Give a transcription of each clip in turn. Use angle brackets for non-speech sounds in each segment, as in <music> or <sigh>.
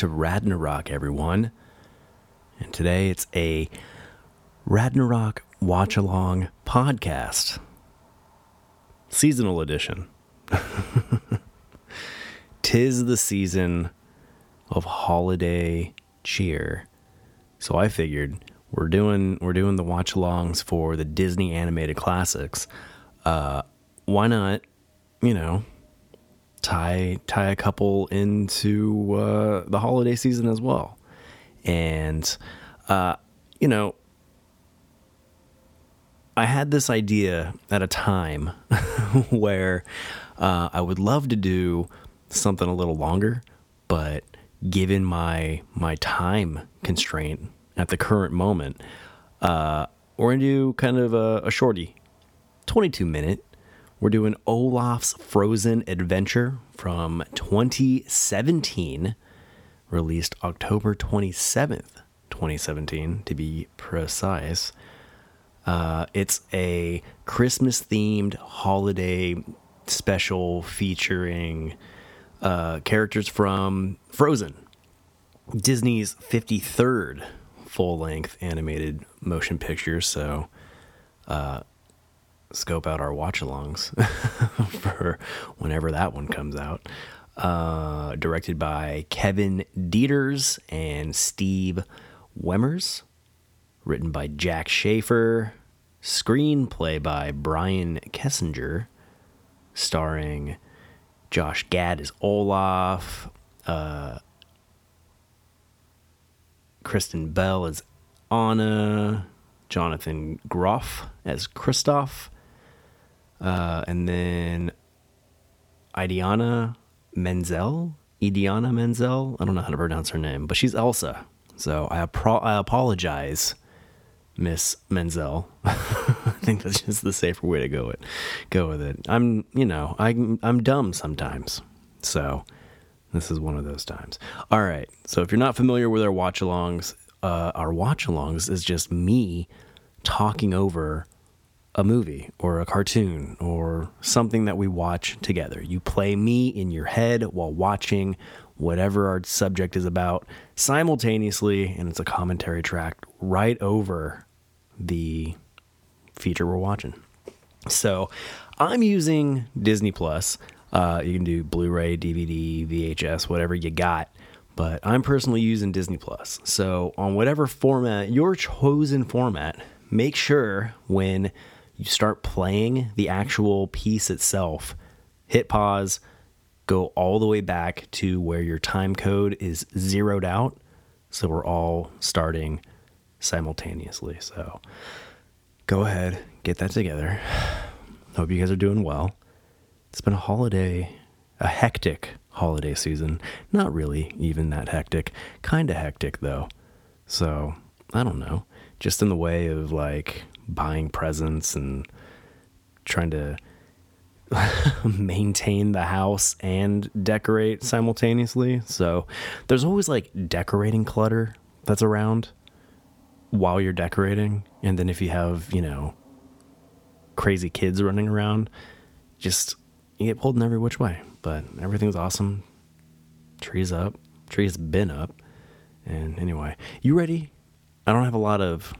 To Ragnarok, everyone. And today it's a Ragnarok watch along podcast, seasonal edition. <laughs> Tis the season of holiday cheer. So I figured we're doing we're doing the watch alongs for the Disney animated classics. Uh, why not, you know, tie tie a couple into uh, the holiday season as well. And uh, you know, I had this idea at a time <laughs> where uh, I would love to do something a little longer, but given my my time constraint at the current moment, uh, we're gonna do kind of a, a shorty, twenty two minute we're doing Olaf's Frozen Adventure from 2017, released October 27th, 2017, to be precise. Uh, it's a Christmas themed holiday special featuring uh, characters from Frozen, Disney's 53rd full length animated motion picture. So, uh, scope out our watch alongs <laughs> for whenever that one comes out. Uh, directed by Kevin Deters and Steve Wermers. Written by Jac Schaeffer. Screenplay by Brian Kesinger. Starring Josh Gad as Olaf. Uh, Kristen Bell as Anna. Jonathan Groff as Kristoff. Uh, and then Idiana Menzel, Idiana Menzel. I don't know how to pronounce her name, but she's Elsa. So I, apro- I apologize, Miss Menzel. <laughs> I think that's just the safer way to go it. Go with it. I'm, you know, I I'm dumb sometimes. So this is one of those times. All right. So if you're not familiar with our watch-alongs, uh, our watch-alongs is just me talking over a movie or a cartoon or something that we watch together. You play me in your head while watching whatever our subject is about simultaneously, and it's a commentary track right over the feature we're watching. So I'm using Disney Plus. Uh, you can do Blu ray, DVD, VHS, whatever you got. But I'm personally using Disney Plus. So, on whatever format, your chosen format, make sure when you start playing the actual piece itself, hit pause, go all the way back to where your time code is zeroed out. So we're all starting simultaneously. So go ahead, get that together. <sighs> Hope you guys are doing well. It's been a holiday, a hectic holiday season. Not really even that hectic. Kind of hectic though. So I don't know. Just in the way of like buying presents and trying to <laughs> maintain the house and decorate simultaneously. So there's always like decorating clutter that's around while you're decorating. And then if you have, you know, crazy kids running around, just you get pulled in every which way. But everything's awesome. Trees up. Trees been up. And anyway, you ready? I don't have a lot of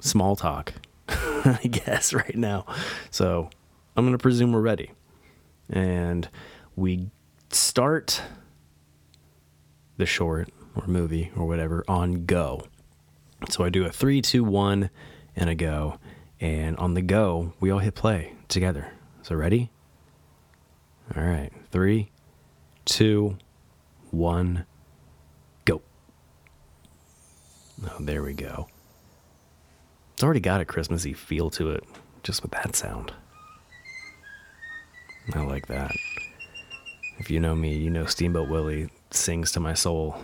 small talk, <laughs> I guess, right now. So I'm going to presume we're ready. And we start the short or movie or whatever on go. So I do a three, two, one, and a go. And on the go, we all hit play together. So ready? All right. Three, two, one, go. Oh, there we go. It's already got a Christmassy feel to it, just with that sound. I like that. If you know me, you know Steamboat Willie sings to my soul.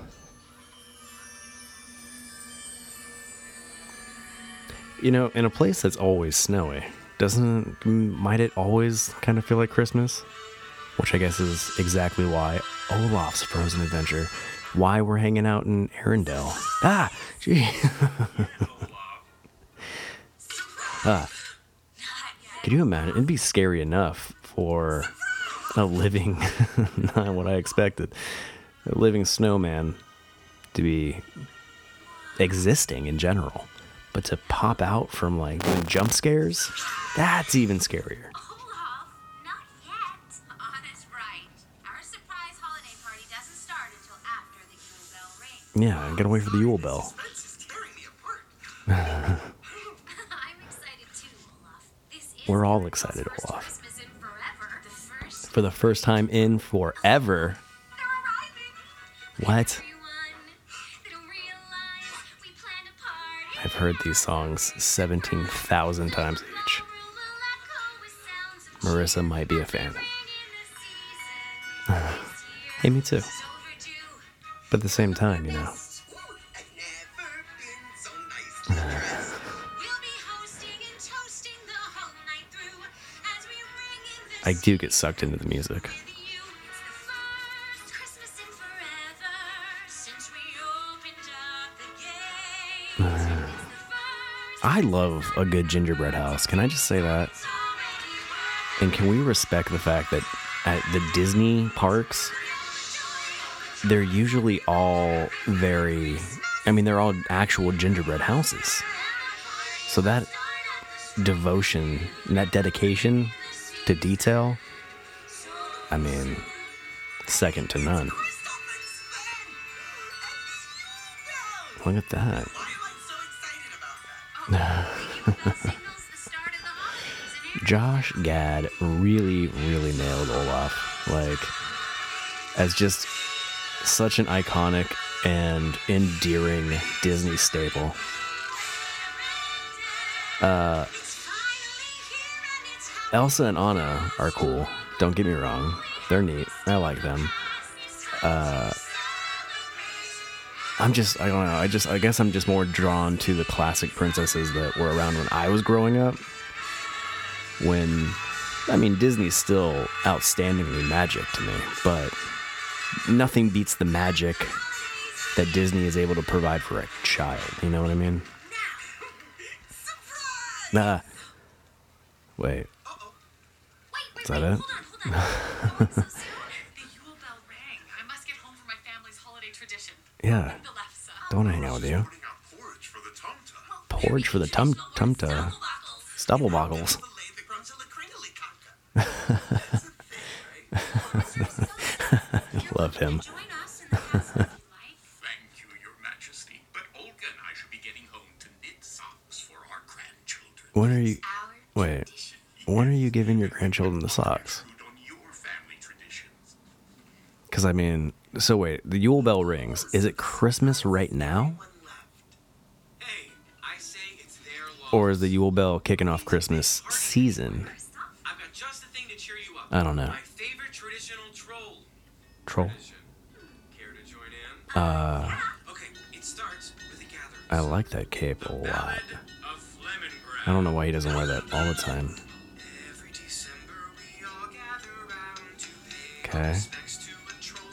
You know, in a place that's always snowy, doesn't might it always kind of feel like Christmas? Which I guess is exactly why Olaf's Frozen Adventure, why we're hanging out in Arendelle. Ah, gee. <laughs> Ah. can you imagine? It'd be scary enough for a living, <laughs> not what I expected. a living snowman to be existing in general. But to pop out from like doing jump scares, that's even scarier. Olaf, not yet. Anna's right. Our surprise holiday <laughs> We're all excited, Olaf. Christmas in forever. The first. For the first time in forever. What? Everyone, they don't realize we planned a party. I've heard these songs 17,000 times each. Marissa might be a fan. <sighs> Hey, me too. But at the same time, you know. I do get sucked into the music. <sighs> I love a good gingerbread house. Can I just say that? And can we respect the fact that at the Disney parks, they're usually all very, I mean, they're all actual gingerbread houses. So that devotion and that dedication to detail, I mean, second to none. Look at that. <laughs> Josh Gad really, really nailed Olaf. Like, as just such an iconic and endearing Disney staple. Uh, Elsa and Anna are cool. Don't get me wrong. They're neat. I like them. Uh, I'm just, I don't know. I just, I guess I'm just more drawn to the classic princesses that were around when I was growing up when I mean Disney's still outstandingly magic to me, but nothing beats the magic that Disney is able to provide for a child. You know what I mean? <laughs> <laughs> Nah. Wait, is that it? The Yule Bell rang. I must get home for my family's holiday tradition. Yeah. Don't hang out with you. Porridge for the tum-tum. Porridge for the tum tumta. Stubble boggles. The lay the grunts of the kringly conca. Love him. Join us in the castle if you like. Thank you, your majesty. But Olga and I should be getting home to knit socks for our grandchildren. When are you? Wait. When are you giving your grandchildren the socks? Because I mean, so wait, the Yule Bell rings. Is it Christmas right now? Or is the Yule Bell kicking off Christmas season? I don't know. Troll. Uh. I like that cape a lot. I don't know why he doesn't wear that all the time. Okay. respects <sighs> to a troll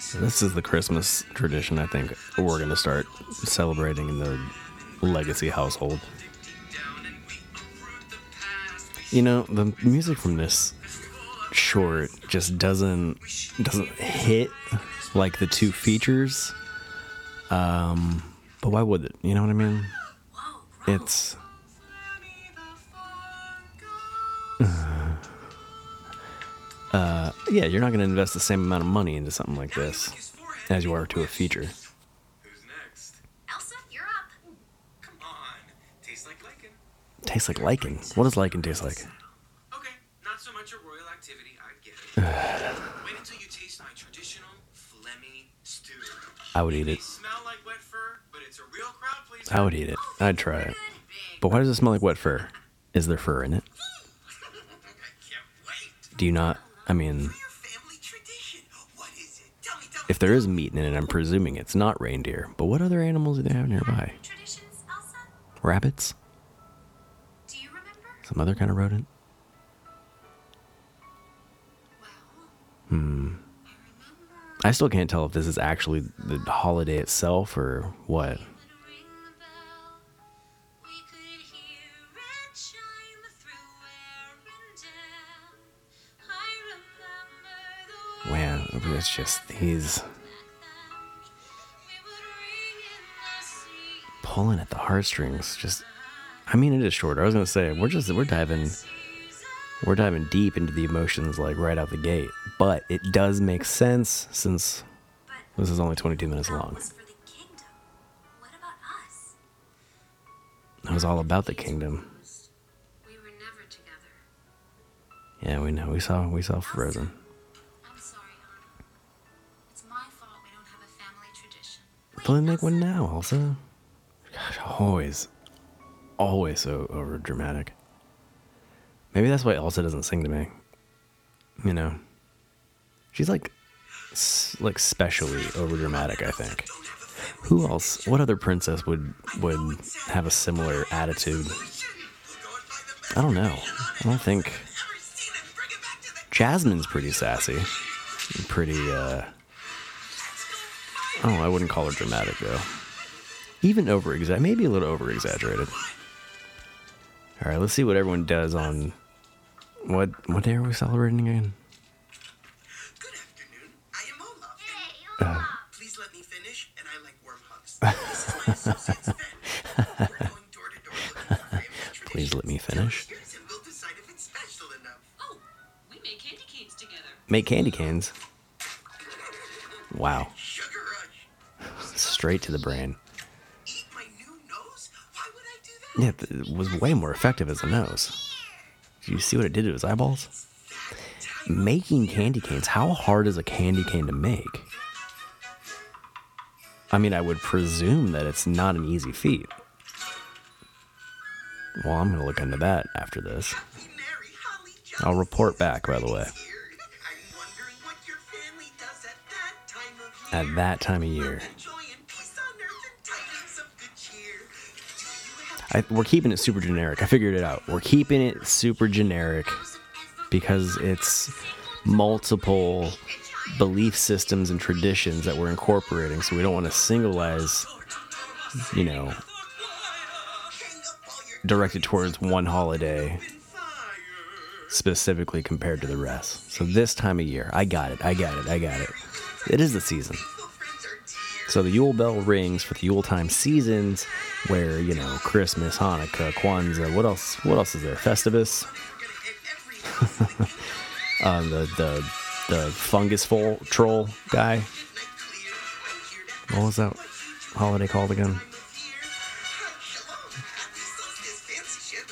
so. This is the Christmas tradition I think we're going to start celebrating in the Legacy household. Down and we uproot the past. You know, the music from this short just doesn't doesn't hit like the two features. Um, but why would it? You know what I mean? It's uh, <laughs> <sighs> <laughs> Uh, yeah, you're not going to invest the same amount of money into something like this as you are to a feature. Who's next? Elsa, you're up. Come on. Tastes like lichen. Tastes like lichen. What does lichen taste like? Okay, not so much a royal activity, I get it. <sighs> Wait until you taste my traditional Flemmy stew. I would eat it. smell like wet fur, but it's a real crowd pleaser. I would eat it. Oh, I'd try it. But why does it smell like wet fur? Is there fur in it? <laughs> I can't wait. Do you not? I mean, Your family tradition. What is it? Tell me, tell me. if there is meat in it, I'm presuming it's not reindeer. But what other animals do they have nearby? Rabbits? Do you remember? Some other kind of rodent? Hmm. I still can't tell if this is actually the holiday itself or what. Through Arendelle. I remember it's just he's pulling at the heartstrings. Just, I mean, it is shorter. I was gonna say we're just we're diving we're diving deep into the emotions like right out the gate, but it does make sense since this is only 22 minutes long. was for the kingdom. What about us? It was all about the kingdom. We were never together. Yeah, we know. We saw we saw Frozen. But then make one now, Elsa. Gosh, always, always so over dramatic. Maybe that's why Elsa doesn't sing to me. You know, she's like, like specially over dramatic. I think. Who else? What other princess would would have a similar attitude? I don't know. I don't think. Jasmine's pretty sassy. Pretty. uh Oh, I wouldn't call her dramatic though. Even over exag, maybe a little over exaggerated. All right, let's see what everyone does on what what day are we celebrating again? Good afternoon. I am Olaf. Hey, uh, Olaf. Please let me finish, and I like warm hugs. <laughs> This is my associate Sven. We're going door to door looking for family Please let me finish. yours and we'll decide if it's special enough. Oh, we made candy canes together. Make candy canes. Wow, Sugar rush. Straight to the brain. Eat my new nose? Why would I do that? Yeah, it was way more effective as a nose. Did you see what it did to his eyeballs? Making candy canes. How hard is a candy cane to make? I mean, I would presume that it's not an easy feat. Well, I'm going to look into that after this. Happy, merry, holly I'll report back, by the way. brings here. I'm wondering what your family does at that time of year. I, we're keeping it super generic. I figured it out. We're keeping it super generic because it's multiple belief systems and traditions that we're incorporating. So we don't want to singleize, you know, directed towards one holiday specifically compared to the rest. So this time of year, I got it. I got it. I got it. It is the season. So the Yule bell rings for the Yule time seasons, where you know Christmas, Hanukkah, Kwanzaa. What else? What else is there? Festivus. um, <laughs> the the the fungus full troll guy. What was that holiday called again?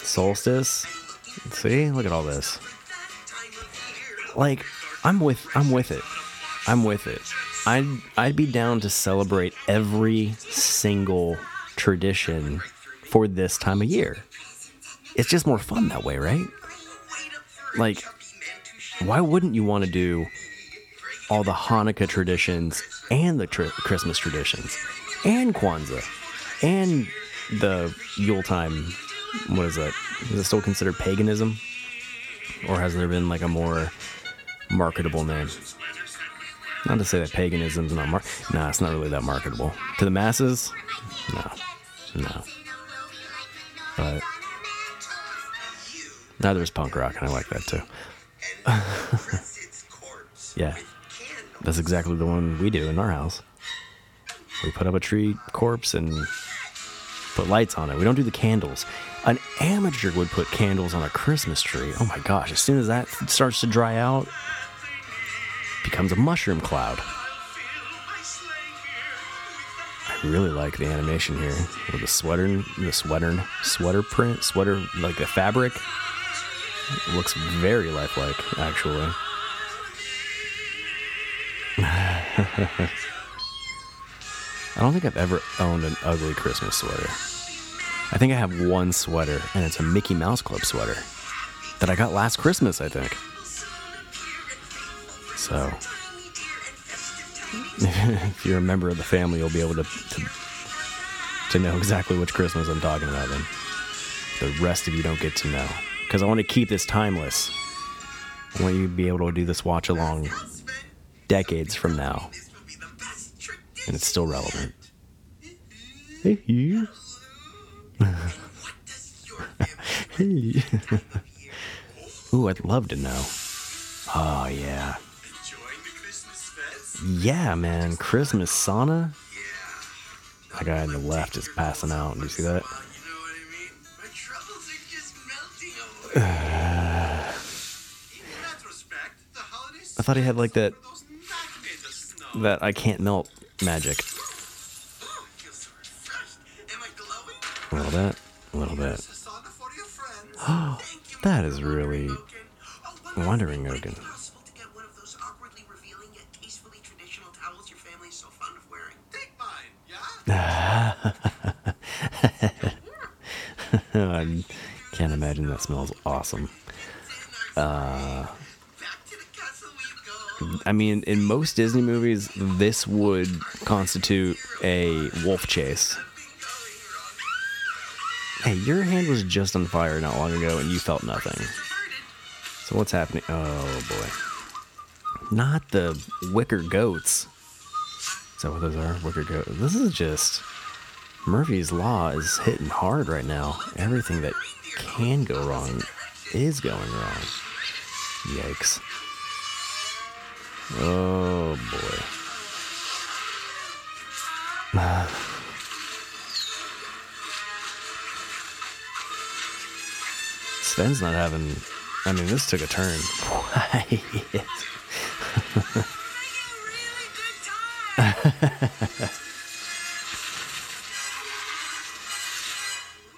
Solstice. See, look at all this. Like, I'm with I'm with it. I'm with it. I'd I'd be down to celebrate every single tradition for this time of year. It's just more fun that way, right? Like, why wouldn't you want to do all the Hanukkah traditions and the tr- Christmas traditions and Kwanzaa and the Yule time? What is that? Is it still considered paganism? Or has there been like a more marketable name? Not to say that paganism's not mar. Nah, it's not really that marketable to the masses. No, no. But neither is punk rock, and I like that too. <laughs> Yeah, that's exactly the one we do in our house. We put up a tree corpse and put lights on it. We don't do the candles. An amateur would put candles on a Christmas tree. Oh my gosh! As soon as that starts to dry out, becomes a mushroom cloud. I really like the animation here with the sweater, the sweater, sweater print, sweater like the fabric. It looks very lifelike, actually. <laughs> I don't think I've ever owned an ugly Christmas sweater. I think I have one sweater, and it's a Mickey Mouse Club sweater that I got last Christmas, I think. So, <laughs> if you're a member of the family, you'll be able to, to to know exactly which Christmas I'm talking about. Then the rest of you don't get to know because I want to keep this timeless. I want you to be able to do this watch along decades from now, and it's still relevant. Hey, you. <laughs> Hey. <laughs> Ooh, I'd love to know. Oh yeah. Yeah, man. Christmas sauna. That guy on the left is passing out. Do you see that? <sighs> I thought he had like that that I can't melt magic. Oh? A little bit. A little bit. You, <gasps> That is really. Oh, wondering, thing. Would it be Oaken. possible to get one of those awkwardly revealing yet tastefully traditional towels your family is so fond of wearing? Take mine, yeah? <laughs> I can't imagine that smells awesome. Uh. I mean, in most Disney movies, this would constitute a wolf chase. Hey, your hand was just on fire not long ago and you felt nothing. So what's happening? Oh boy. Not the wicker goats. Is that what those are? Wicker goats. This is just. Murphy's Law is hitting hard right now. Everything that can go wrong is going wrong. Yikes. Oh boy. <sighs> Sven's not having. I mean, this took a turn. <laughs> Why? <laughs>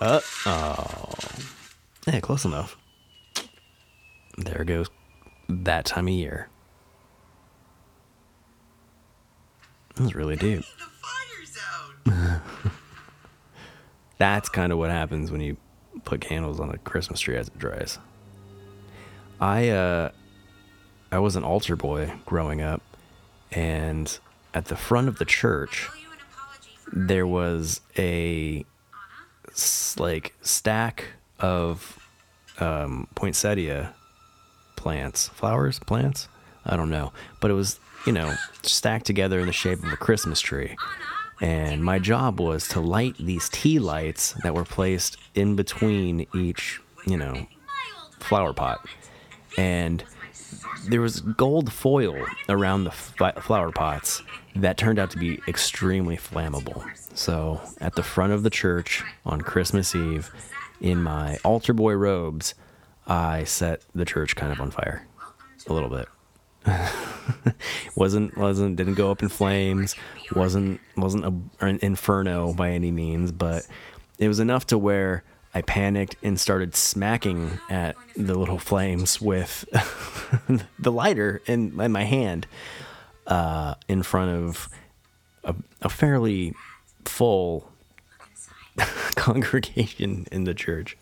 uh oh. Yeah, close enough. There goes that time of year. That was really deep. <laughs> The fire's <laughs> out. That's kind of what happens when you put candles on a Christmas tree as it dries. I uh I was an altar boy growing up and at the front of the church Owe you an apology for there was a like stack of um, poinsettia plants, flowers, plants. I don't know, but it was you know stacked together in the shape of a Christmas tree. And my job was to light these tea lights that were placed in between each, you know, flower pot. And there was gold foil around the flower pots that turned out to be extremely flammable. So at the front of the church on Christmas Eve, in my altar boy robes, I set the church kind of on fire, a little bit. <laughs> wasn't wasn't didn't go up in flames. wasn't wasn't a, an inferno by any means, but it was enough to where I panicked and started smacking at the little flames with <laughs> the lighter in, in my hand uh, in front of a, a fairly full <laughs> congregation in the church.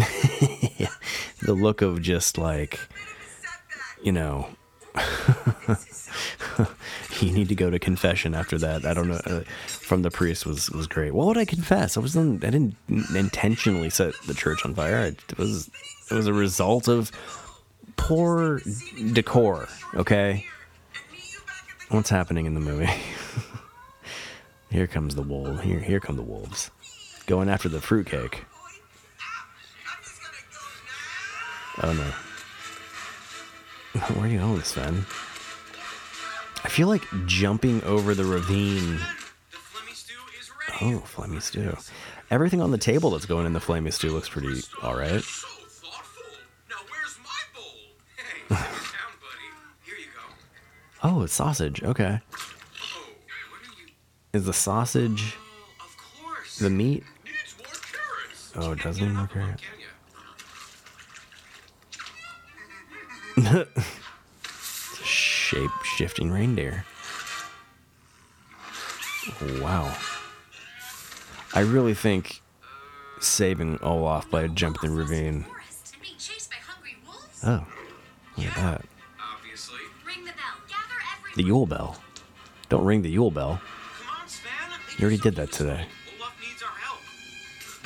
Okay. <laughs> The look of just like, you know, <laughs> you need to go to confession after that. I don't know. Uh, from the priest was was great. What would I confess? I wasn't. I didn't intentionally set the church on fire. It was. It was a result of poor decor. Okay. What's happening in the movie? <laughs> here comes the wolf. Here, here come the wolves, going after the fruitcake. Oh no. <laughs> Where are you going, Sven? I feel like jumping over the ravine. Oh, the flemmy stew. Oh. Everything on the table that's going in the flammy stew looks pretty alright. <laughs> Oh, it's sausage. Okay. Oh? Is the sausage Oh, the meat? Oh, it does need more carrot. Shape shifting reindeer. Wow. I really think saving Olaf by jumping the ravine. Oh, look at that. The Yule Bell. Don't ring the Yule Bell. You already did that today.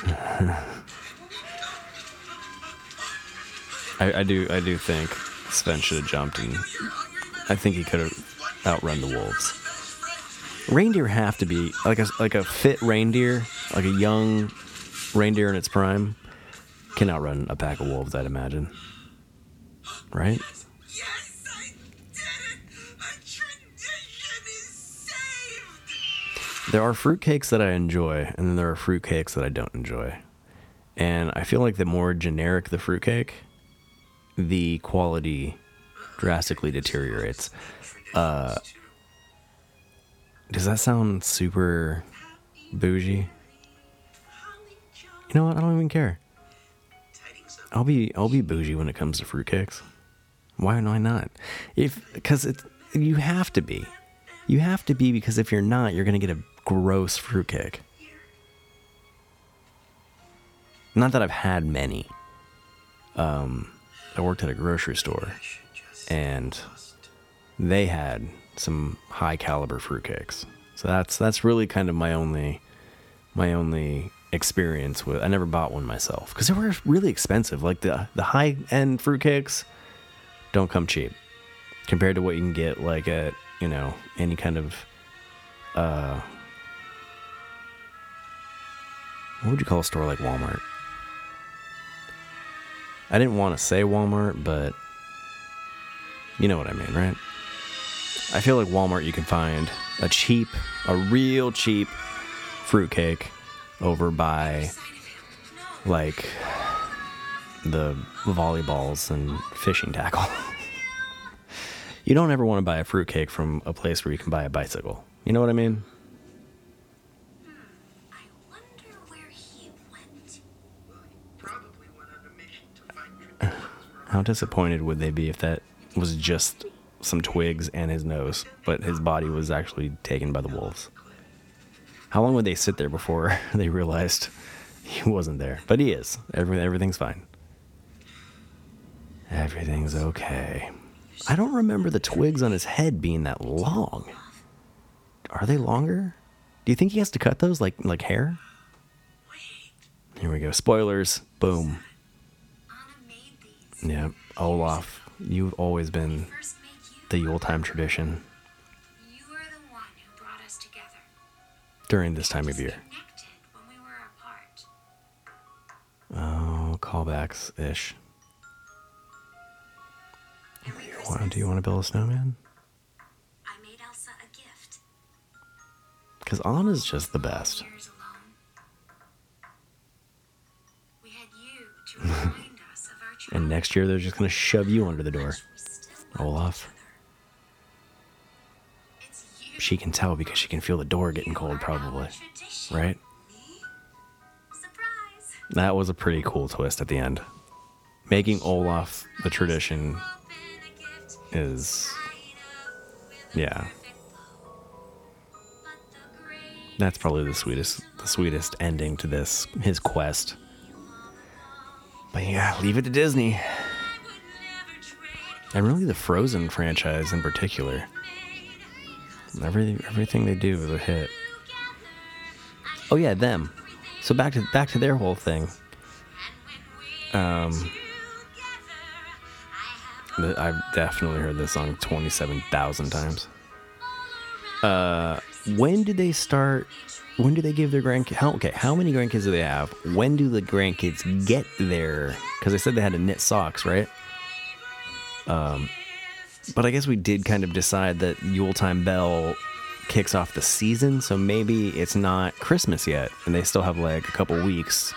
<laughs> I, I do I do think Sven should have jumped and I think he could have outrun the wolves. Reindeer have to be like a like a fit reindeer, like a young reindeer in its prime, can outrun a pack of wolves. I'd imagine, right? There are fruitcakes that I enjoy, and then there are fruitcakes that I don't enjoy. And I feel like the more generic the fruitcake, the quality drastically deteriorates. Uh, does that sound super bougie? You know what? I don't even care. I'll be I'll be bougie when it comes to fruit fruitcakes. Why why not? If because it's you have to be. You have to be because if you're not, you're gonna get a gross fruit fruitcake. Not that I've had many. Um, I worked at a grocery store, and they had some high caliber fruitcakes. So that's that's really kind of my only my only experience with. I never bought one myself because they were really expensive. Like the the high end fruitcakes don't come cheap compared to what you can get like at you know any kind of uh what would you call a store like Walmart? I didn't want to say Walmart, but you know what I mean, right? I feel like Walmart you can find a cheap, a real cheap fruitcake over by like the volleyballs and fishing tackle. <laughs> you don't ever want to buy a fruitcake from a place where you can buy a bicycle. You know what I mean? Hmm, I wonder where he went. Probably went on a mission to find traditions. How disappointed would they be if that was just some twigs and his nose, but his body was actually taken by the wolves? How long would they sit there before <laughs> they realized he wasn't there? But he is. Every, everything's fine. Everything's okay. I don't remember the twigs on his head being that long. Are they longer? Do you think he has to cut those like like hair? Here we go. Spoilers. Boom. Anna made these. Yeah. Olaf, you've always been the Yule time tradition You were the one who brought us together. during this time of year. When we were apart. Oh, callbacks ish. Every Why, Christmas, do you want to build a snowman? I made Elsa a gift. Because Anna's just the best. <laughs> And next year they're just going to shove you under the door. Olaf. She can tell because she can feel the door getting cold, probably. Right? That was a pretty cool twist at the end. Making Olaf the tradition is. Yeah. That's probably the sweetest, the sweetest ending to this his quest. But yeah, leave it to Disney, and really the Frozen franchise in particular. Every everything they do is a hit. Oh yeah, them. So back to back to their whole thing. Um, I've definitely heard this song twenty-seven thousand times. Uh, when did they start? When do they give their grandkids? Okay, how many grandkids do they have? When do the grandkids get there? Because they said they had to knit socks, right? Um, but I guess we did kind of decide that Yuletime Bell kicks off the season, so maybe it's not Christmas yet, and they still have like a couple weeks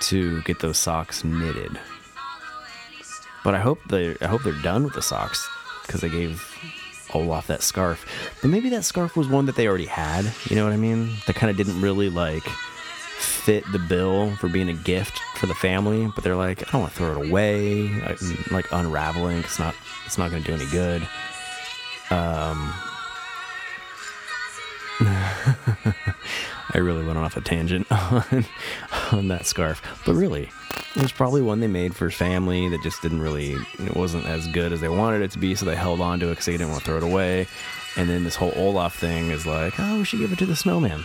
to get those socks knitted. But I hope they I hope they're done with the socks because they gave Olaf that scarf. But maybe that scarf was one that they already had. You know what I mean? That kind of didn't really like fit the bill for being a gift for the family. But they're like, I don't want to throw it away. I, like unraveling. It's not. It's not going to do any good. Um. <laughs> I really went off a tangent <laughs> on on that scarf, but really, it was probably one they made for family that just didn't really, it wasn't as good as they wanted it to be, so they held on to it because they didn't want to throw it away. And then this whole Olaf thing is like, oh, we should give it to the snowman.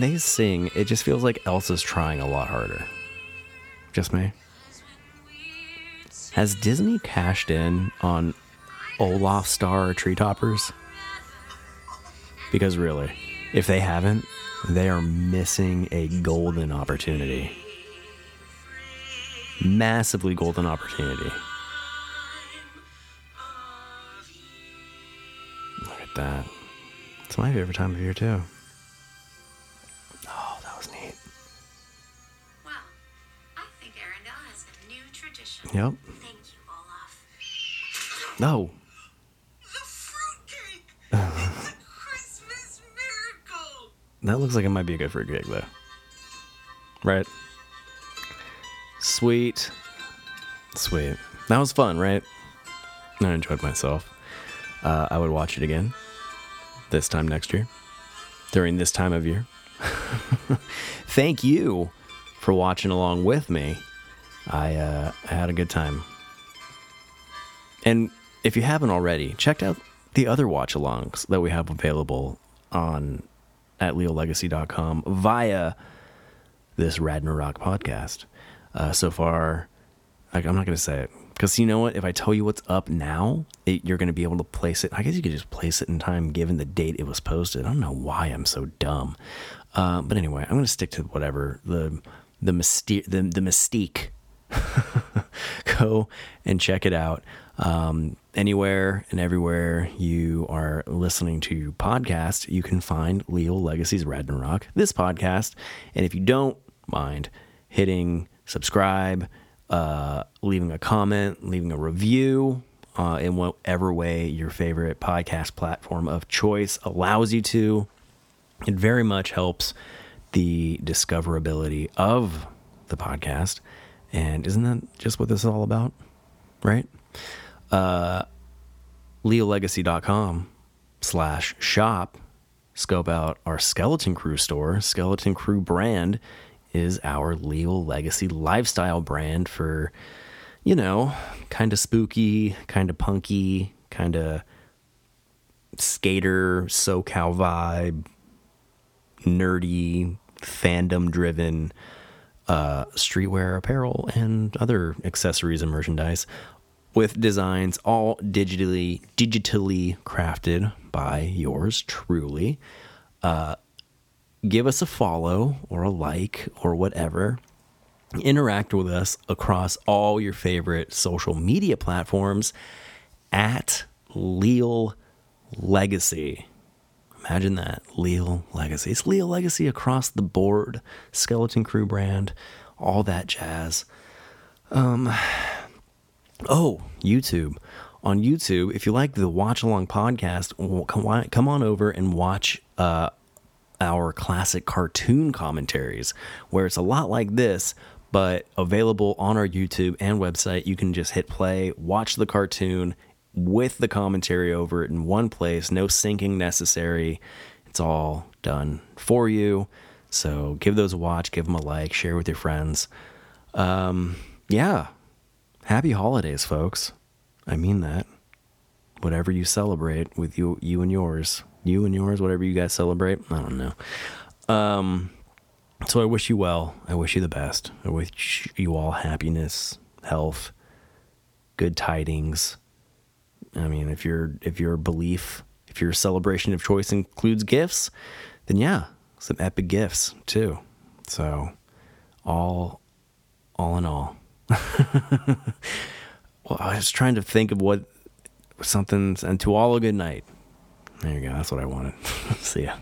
When they sing, it just feels like Elsa's trying a lot harder. Just me. Has Disney cashed in on Olaf Star Tree Toppers? Because really, if they haven't, they are missing a golden opportunity. Massively golden opportunity. Look at that. It's my favorite time of year, too. Yep. Thank you, Olaf. No. Fruitcake! miracle! That looks like it might be a good fruit cake, though. Right? Sweet. Sweet. That was fun, right? I enjoyed myself. Uh, I would watch it again this time next year, during this time of year. <laughs> Thank you for watching along with me. I, uh, I had a good time. And if you haven't already, check out the other watch alongs that we have available on at leallegacy.com via this Ragnarok podcast. Uh, so far, like, I'm not going to say it because you know what? If I tell you what's up now, it, you're going to be able to place it. I guess you could just place it in time given the date it was posted. I don't know why I'm so dumb. Uh, but anyway, I'm going to stick to whatever the the mystique the, the mystique <laughs> go and check it out. Um, anywhere and everywhere you are listening to podcasts, you can find Leal Legacy's Ragnarok, this podcast. And if you don't mind hitting subscribe, uh, leaving a comment, leaving a review uh, in whatever way your favorite podcast platform of choice allows you to, it very much helps the discoverability of the podcast. And isn't that just what this is all about? Right? Uh, leallegacy.com slash shop. Scope out our Skeleton Crue store. Skeleton Crue brand is our Leal Legacy lifestyle brand for, you know, kind of spooky, kind of punky, kind of skater, SoCal vibe, nerdy, fandom driven uh, streetwear apparel and other accessories and merchandise with designs all digitally digitally crafted by yours truly. Uh, give us a follow or a like or whatever. Interact with us across all your favorite social media platforms at Leal Legacy. Imagine that. Leal Legacy. It's Leal Legacy across the board. Skeleton Crue brand, all that jazz. Um oh, YouTube. On YouTube, if you like the Watch Along podcast, come on- over and watch uh, our classic cartoon commentaries, where it's a lot like this, but available on our YouTube and website. You can just hit play, watch the cartoon with the commentary over it in one place, no syncing necessary. It's all done for you. So give those a watch, give them a like, share with your friends. Um, yeah. Happy holidays, folks. I mean that. Whatever you celebrate with you, you and yours, you and yours, whatever you guys celebrate. I don't know. Um, so I wish you well. I wish you the best. I wish you all happiness, health, good tidings. I mean, if your if your belief, if your celebration of choice includes gifts, then yeah, some epic gifts too. So, all all in all. <laughs> well, I was trying to think of what something and to all a good night. There you go. That's what I wanted. <laughs> See ya.